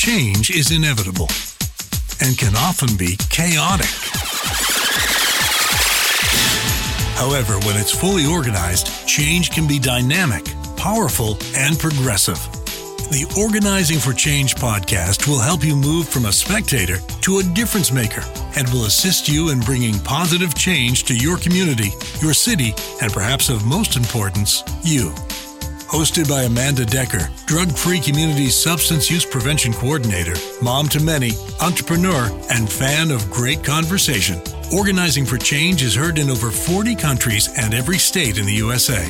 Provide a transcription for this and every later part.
change is inevitable and can often be chaotic. However, when it's fully organized, change can be dynamic, powerful, and progressive. The Organizing for Change podcast will help you move from a spectator to a difference maker and will assist you in bringing positive change to your community, your city, and perhaps of most importance, you. Hosted by Amanda Decker, drug free community substance use prevention coordinator, mom to many, entrepreneur, and fan of great conversation. Organizing for Change is heard in over 40 countries and every state in the USA.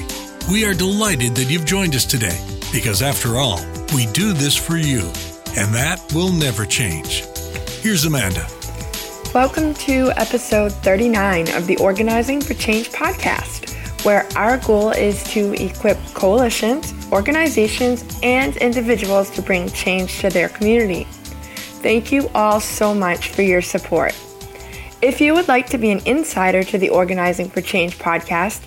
We are delighted that you've joined us today because, after all, we do this for you, and that will never change. Here's Amanda. Welcome to episode 39 of the Organizing for Change podcast, where our goal is to equip coalitions, organizations, and individuals to bring change to their community. Thank you all so much for your support. If you would like to be an insider to the Organizing for Change podcast,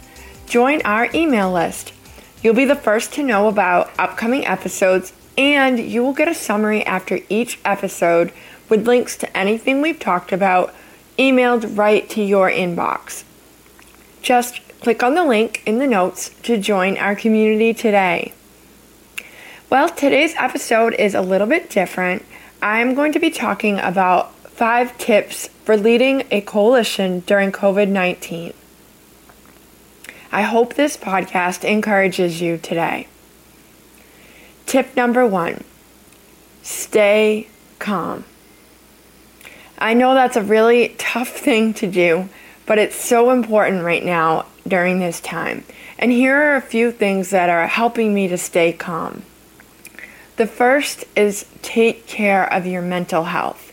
join our email list. You'll be the first to know about upcoming episodes, and you will get a summary after each episode with links to anything we've talked about emailed right to your inbox. Just click on the link in the notes to join our community today. Well, today's episode is a little bit different. I'm going to be talking about five tips for leading a coalition during COVID 19. I hope this podcast encourages you today. Tip number one stay calm. I know that's a really tough thing to do, but it's so important right now during this time. And here are a few things that are helping me to stay calm. The first is take care of your mental health.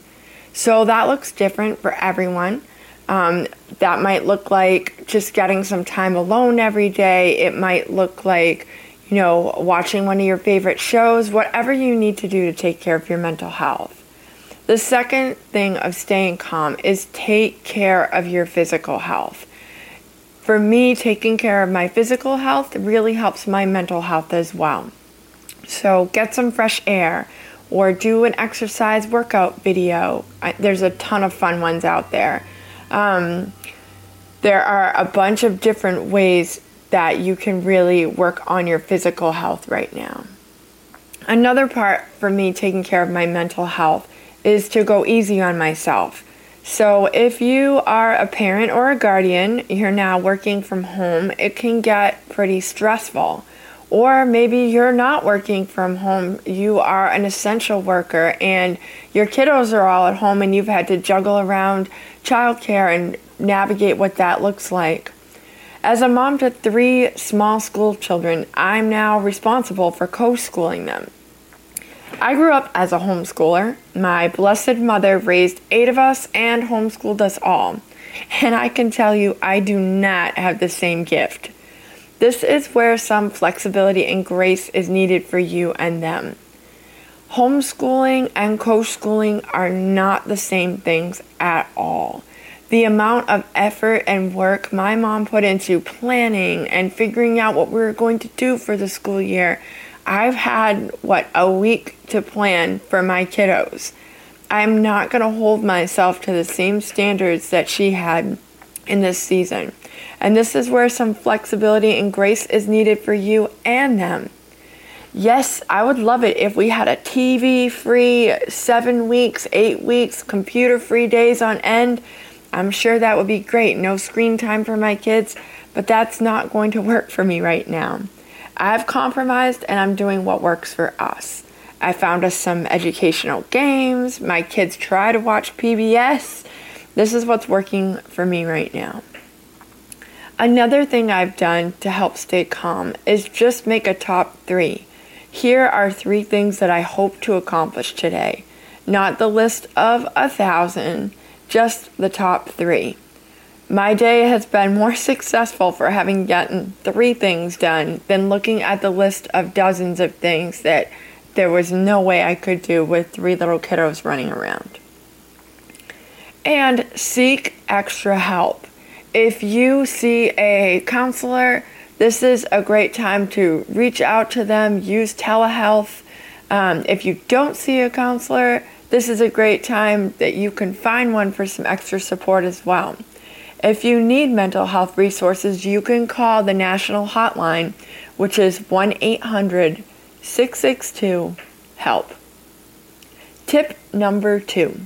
So that looks different for everyone. Um, that might look like just getting some time alone every day. It might look like, you know, watching one of your favorite shows, whatever you need to do to take care of your mental health. The second thing of staying calm is take care of your physical health. For me, taking care of my physical health really helps my mental health as well. So get some fresh air or do an exercise workout video. There's a ton of fun ones out there. Um, there are a bunch of different ways that you can really work on your physical health right now. Another part for me taking care of my mental health is to go easy on myself. So, if you are a parent or a guardian, you're now working from home, it can get pretty stressful. Or maybe you're not working from home, you are an essential worker and your kiddos are all at home and you've had to juggle around childcare and navigate what that looks like. As a mom to three small school children, I'm now responsible for co schooling them. I grew up as a homeschooler. My blessed mother raised eight of us and homeschooled us all. And I can tell you, I do not have the same gift. This is where some flexibility and grace is needed for you and them. Homeschooling and co schooling are not the same things at all. The amount of effort and work my mom put into planning and figuring out what we were going to do for the school year, I've had, what, a week to plan for my kiddos. I'm not going to hold myself to the same standards that she had in this season. And this is where some flexibility and grace is needed for you and them. Yes, I would love it if we had a TV free seven weeks, eight weeks, computer free days on end. I'm sure that would be great. No screen time for my kids, but that's not going to work for me right now. I've compromised and I'm doing what works for us. I found us some educational games. My kids try to watch PBS. This is what's working for me right now. Another thing I've done to help stay calm is just make a top three. Here are three things that I hope to accomplish today. Not the list of a thousand, just the top three. My day has been more successful for having gotten three things done than looking at the list of dozens of things that there was no way I could do with three little kiddos running around. And seek extra help. If you see a counselor, this is a great time to reach out to them, use telehealth. Um, if you don't see a counselor, this is a great time that you can find one for some extra support as well. If you need mental health resources, you can call the national hotline, which is 1 800 662 HELP. Tip number two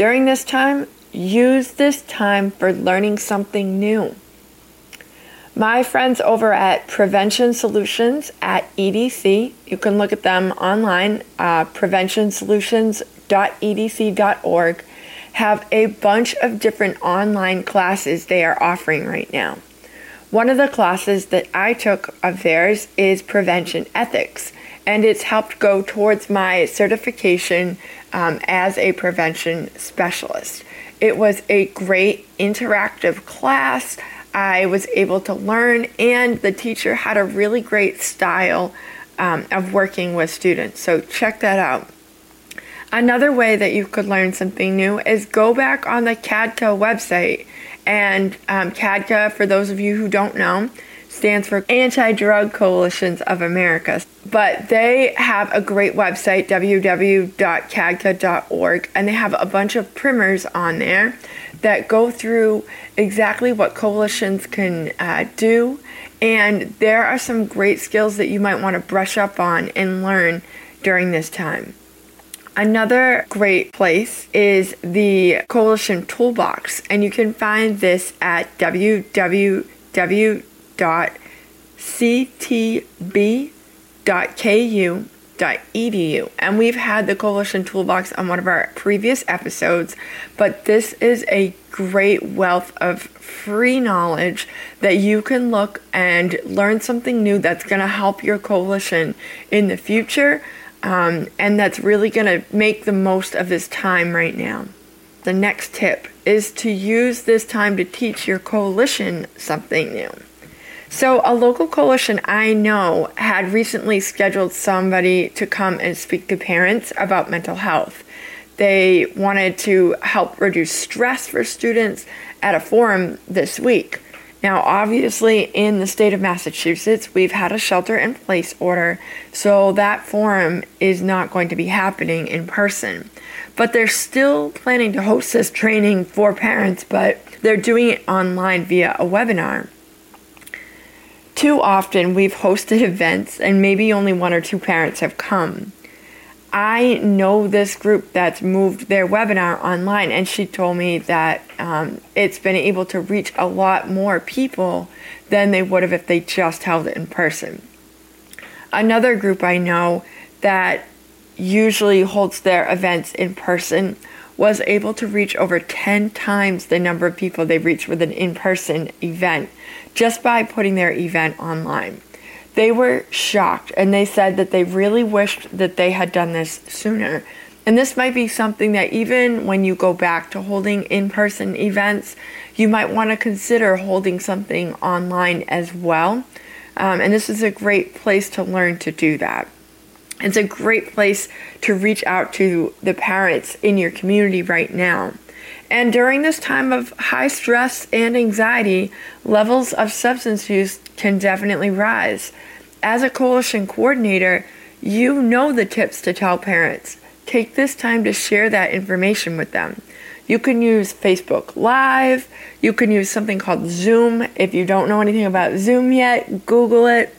during this time, use this time for learning something new. My friends over at Prevention Solutions at EDC, you can look at them online, uh, preventionsolutions.edc.org, have a bunch of different online classes they are offering right now. One of the classes that I took of theirs is Prevention Ethics, and it's helped go towards my certification um, as a prevention specialist. It was a great interactive class. I was able to learn, and the teacher had a really great style um, of working with students. So, check that out. Another way that you could learn something new is go back on the CADCA website. And um, CADCA, for those of you who don't know, stands for Anti Drug Coalitions of America. But they have a great website, www.cadca.org, and they have a bunch of primers on there that go through exactly what coalitions can uh, do. And there are some great skills that you might want to brush up on and learn during this time. Another great place is the Coalition Toolbox, and you can find this at www.ctb.ku.edu. And we've had the Coalition Toolbox on one of our previous episodes, but this is a great wealth of free knowledge that you can look and learn something new that's going to help your coalition in the future um, and that's really going to make the most of this time right now. The next tip is to use this time to teach your coalition something new. So, a local coalition I know had recently scheduled somebody to come and speak to parents about mental health. They wanted to help reduce stress for students at a forum this week. Now, obviously, in the state of Massachusetts, we've had a shelter in place order, so that forum is not going to be happening in person. But they're still planning to host this training for parents, but they're doing it online via a webinar. Too often, we've hosted events and maybe only one or two parents have come. I know this group that's moved their webinar online, and she told me that um, it's been able to reach a lot more people than they would have if they just held it in person. Another group I know that usually holds their events in person was able to reach over 10 times the number of people they reached with an in person event just by putting their event online they were shocked and they said that they really wished that they had done this sooner. And this might be something that even when you go back to holding in person events, you might want to consider holding something online as well. Um, and this is a great place to learn to do that. It's a great place to reach out to the parents in your community right now. And during this time of high stress and anxiety, levels of substance use can definitely rise. As a coalition coordinator, you know the tips to tell parents. Take this time to share that information with them. You can use Facebook Live. You can use something called Zoom. If you don't know anything about Zoom yet, Google it.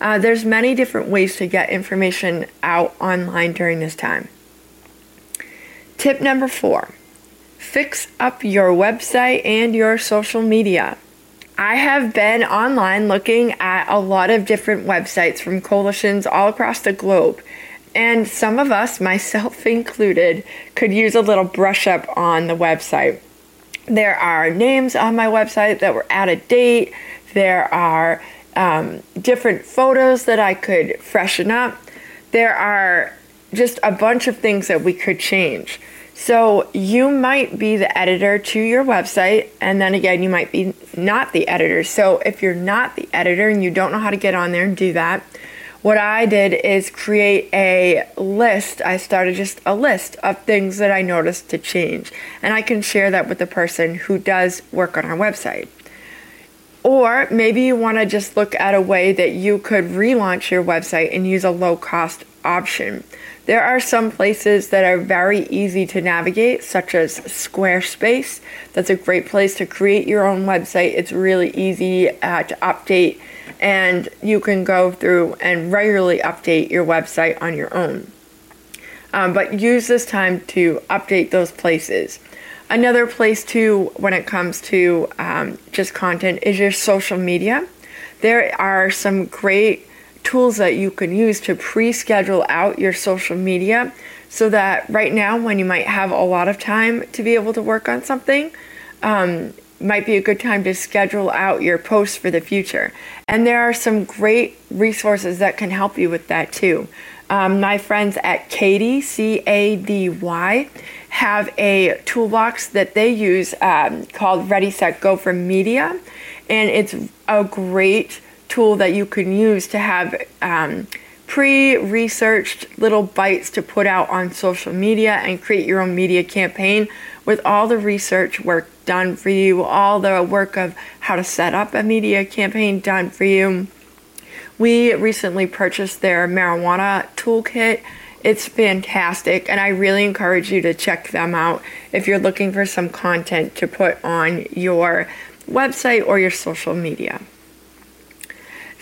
Uh, there's many different ways to get information out online during this time. Tip number four fix up your website and your social media. I have been online looking at a lot of different websites from coalitions all across the globe. And some of us, myself included, could use a little brush up on the website. There are names on my website that were out of date. There are um, different photos that I could freshen up. There are just a bunch of things that we could change. So you might be the editor to your website, and then again, you might be not the editor. So if you're not the editor and you don't know how to get on there and do that, what I did is create a list. I started just a list of things that I noticed to change, and I can share that with the person who does work on our website. Or maybe you want to just look at a way that you could relaunch your website and use a low cost option. There are some places that are very easy to navigate, such as Squarespace. That's a great place to create your own website. It's really easy uh, to update, and you can go through and regularly update your website on your own. Um, but use this time to update those places. Another place, too, when it comes to um, just content, is your social media. There are some great tools that you can use to pre schedule out your social media so that right now, when you might have a lot of time to be able to work on something, um, might be a good time to schedule out your posts for the future. And there are some great resources that can help you with that too. Um, my friends at Cady, C A D Y, have a toolbox that they use um, called Ready, Set, Go for Media. And it's a great tool that you can use to have um, pre researched little bites to put out on social media and create your own media campaign with all the research work done for you, all the work of how to set up a media campaign done for you. We recently purchased their marijuana toolkit. It's fantastic, and I really encourage you to check them out if you're looking for some content to put on your website or your social media.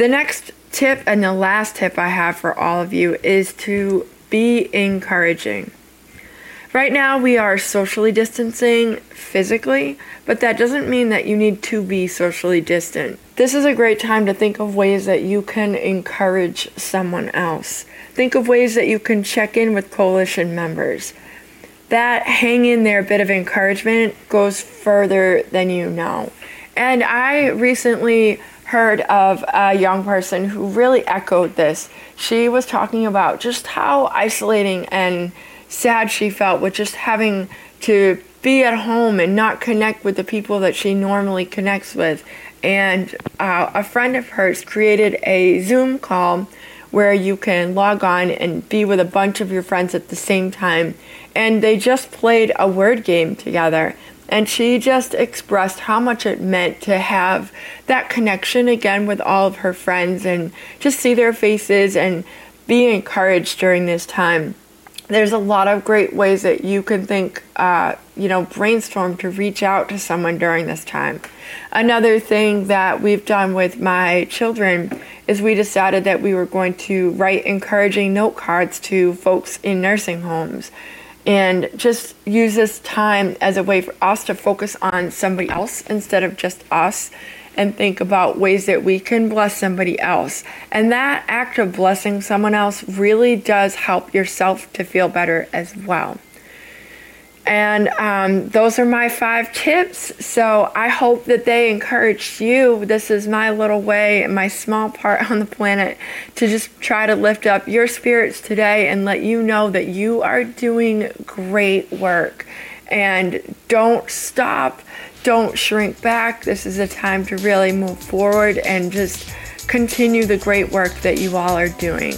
The next tip and the last tip I have for all of you is to be encouraging. Right now, we are socially distancing physically, but that doesn't mean that you need to be socially distant. This is a great time to think of ways that you can encourage someone else. Think of ways that you can check in with coalition members. That hang in there bit of encouragement goes further than you know. And I recently heard of a young person who really echoed this. She was talking about just how isolating and sad she felt with just having to be at home and not connect with the people that she normally connects with. And uh, a friend of hers created a Zoom call where you can log on and be with a bunch of your friends at the same time. And they just played a word game together. And she just expressed how much it meant to have that connection again with all of her friends and just see their faces and be encouraged during this time. There's a lot of great ways that you can think, uh, you know, brainstorm to reach out to someone during this time. Another thing that we've done with my children is we decided that we were going to write encouraging note cards to folks in nursing homes and just use this time as a way for us to focus on somebody else instead of just us and think about ways that we can bless somebody else. And that act of blessing someone else really does help yourself to feel better as well. And um, those are my five tips. So I hope that they encouraged you. This is my little way, my small part on the planet, to just try to lift up your spirits today and let you know that you are doing great work. And don't stop, don't shrink back. This is a time to really move forward and just continue the great work that you all are doing.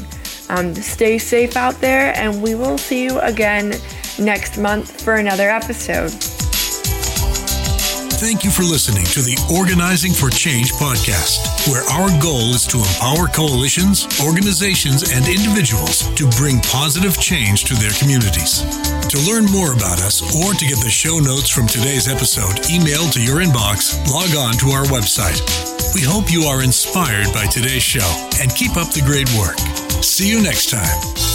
Um, stay safe out there, and we will see you again next month for another episode. Thank you for listening to the Organizing for Change podcast, where our goal is to empower coalitions, organizations, and individuals to bring positive change to their communities. To learn more about us or to get the show notes from today's episode emailed to your inbox, log on to our website. We hope you are inspired by today's show and keep up the great work. See you next time.